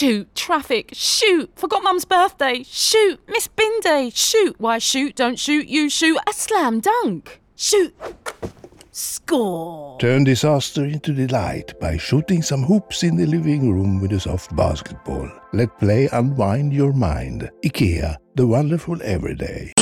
Shoot, traffic, shoot, forgot mum's birthday, shoot, miss bin day, shoot, why shoot, don't shoot, you shoot, a slam dunk, shoot, score. Turn disaster into delight by shooting some hoops in the living room with a soft basketball. Let play unwind your mind. IKEA, the wonderful everyday.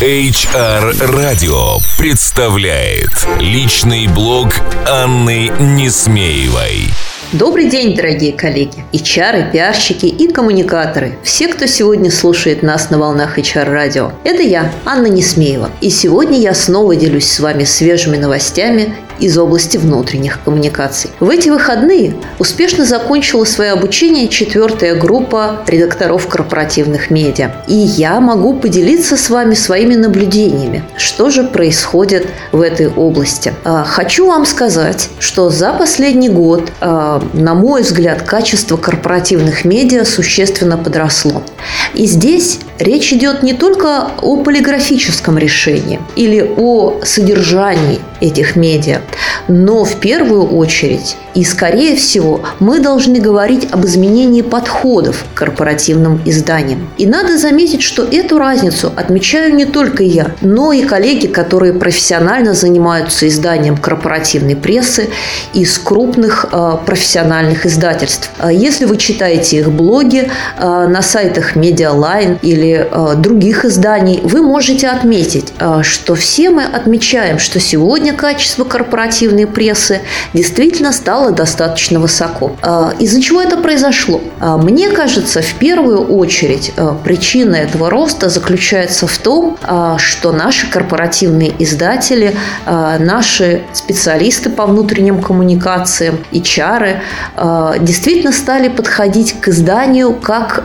HR Radio представляет личный блог Анны Несмеевой. Добрый день, дорогие коллеги, HR, пиарщики и коммуникаторы, все, кто сегодня слушает нас на волнах HR-радио. Это я, Анна Несмеева, и сегодня я снова делюсь с вами свежими новостями из области внутренних коммуникаций. В эти выходные успешно закончила свое обучение четвертая группа редакторов корпоративных медиа. И я могу поделиться с вами своими наблюдениями, что же происходит в этой области. А, хочу вам сказать, что за последний год, а, на мой взгляд, качество корпоративных медиа существенно подросло. И здесь речь идет не только о полиграфическом решении или о содержании этих медиа, но в первую очередь и, скорее всего, мы должны говорить об изменении подходов к корпоративным изданиям. И надо заметить, что эту разницу отмечаю не только я, но и коллеги, которые профессионально занимаются изданием корпоративной прессы из крупных э, профессиональных издательств. А если вы читаете их блоги э, на сайтах Medialine или э, других изданий, вы можете отметить, э, что все мы отмечаем, что сегодня качество корпоративной прессы действительно стало достаточно высоко. А, из-за чего это произошло? Мне кажется, в первую очередь причина этого роста заключается в том, что наши корпоративные издатели, наши специалисты по внутренним коммуникациям, HR, действительно стали подходить к изданию как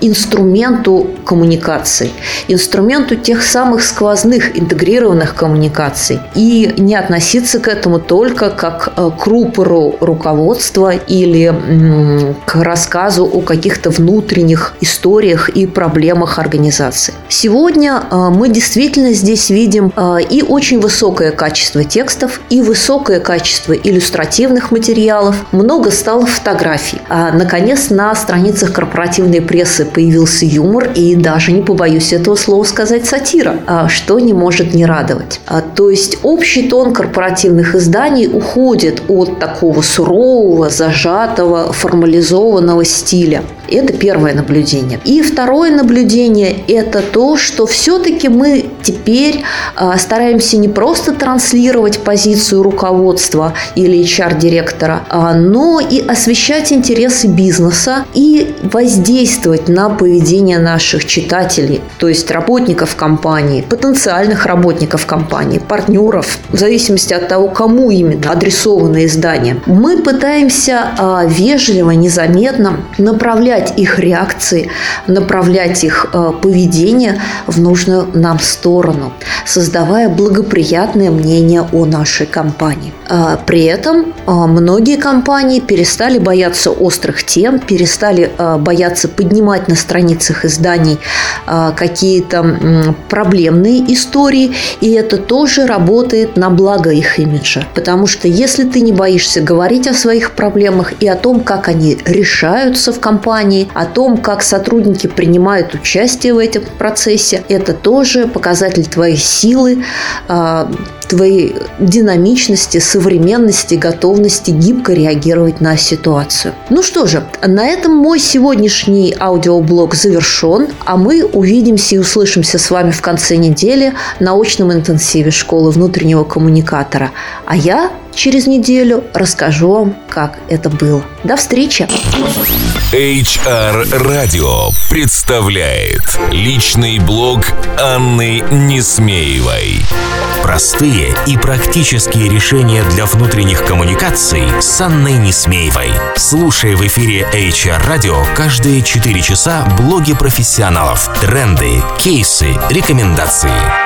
инструменту коммуникаций, инструменту тех самых сквозных интегрированных коммуникаций и не относиться к этому только как к рупору руководства или к рассказу о каких-то внутренних историях и проблемах организации. Сегодня а, мы действительно здесь видим а, и очень высокое качество текстов, и высокое качество иллюстративных материалов. Много стало фотографий. А, наконец, на страницах корпоративной прессы появился юмор и даже, не побоюсь этого слова сказать, сатира, что не может не радовать. То есть общий тон корпоративных изданий уходит от такого сурового, зажатого, формализованного стиля. Это первое наблюдение. И второе наблюдение – это то, что все-таки мы теперь а, стараемся не просто транслировать позицию руководства или HR-директора, а, но и освещать интересы бизнеса и воздействовать на поведение наших читателей, то есть работников компании, потенциальных работников компании, партнеров, в зависимости от того, кому именно адресовано издание. Мы пытаемся а, вежливо, незаметно направлять их реакции, направлять их э, поведение в нужную нам сторону, создавая благоприятное мнение о нашей компании. А, при этом а, многие компании перестали бояться острых тем, перестали а, бояться поднимать на страницах изданий какие-то проблемные истории, и это тоже работает на благо их имиджа. Потому что если ты не боишься говорить о своих проблемах и о том, как они решаются в компании, о том, как сотрудники принимают участие в этом процессе. Это тоже показатель твоей силы, а, твоей динамичности, современности, готовности гибко реагировать на ситуацию. Ну что же, на этом мой сегодняшний аудиоблог завершен, а мы увидимся и услышимся с вами в конце недели на очном интенсиве школы внутреннего коммуникатора. А я через неделю расскажу вам, как это было. До встречи! HR Radio представляет личный блог Анны Несмеевой. Простые и практические решения для внутренних коммуникаций с Анной Несмеевой. Слушай в эфире HR Radio каждые 4 часа блоги профессионалов, тренды, кейсы, рекомендации.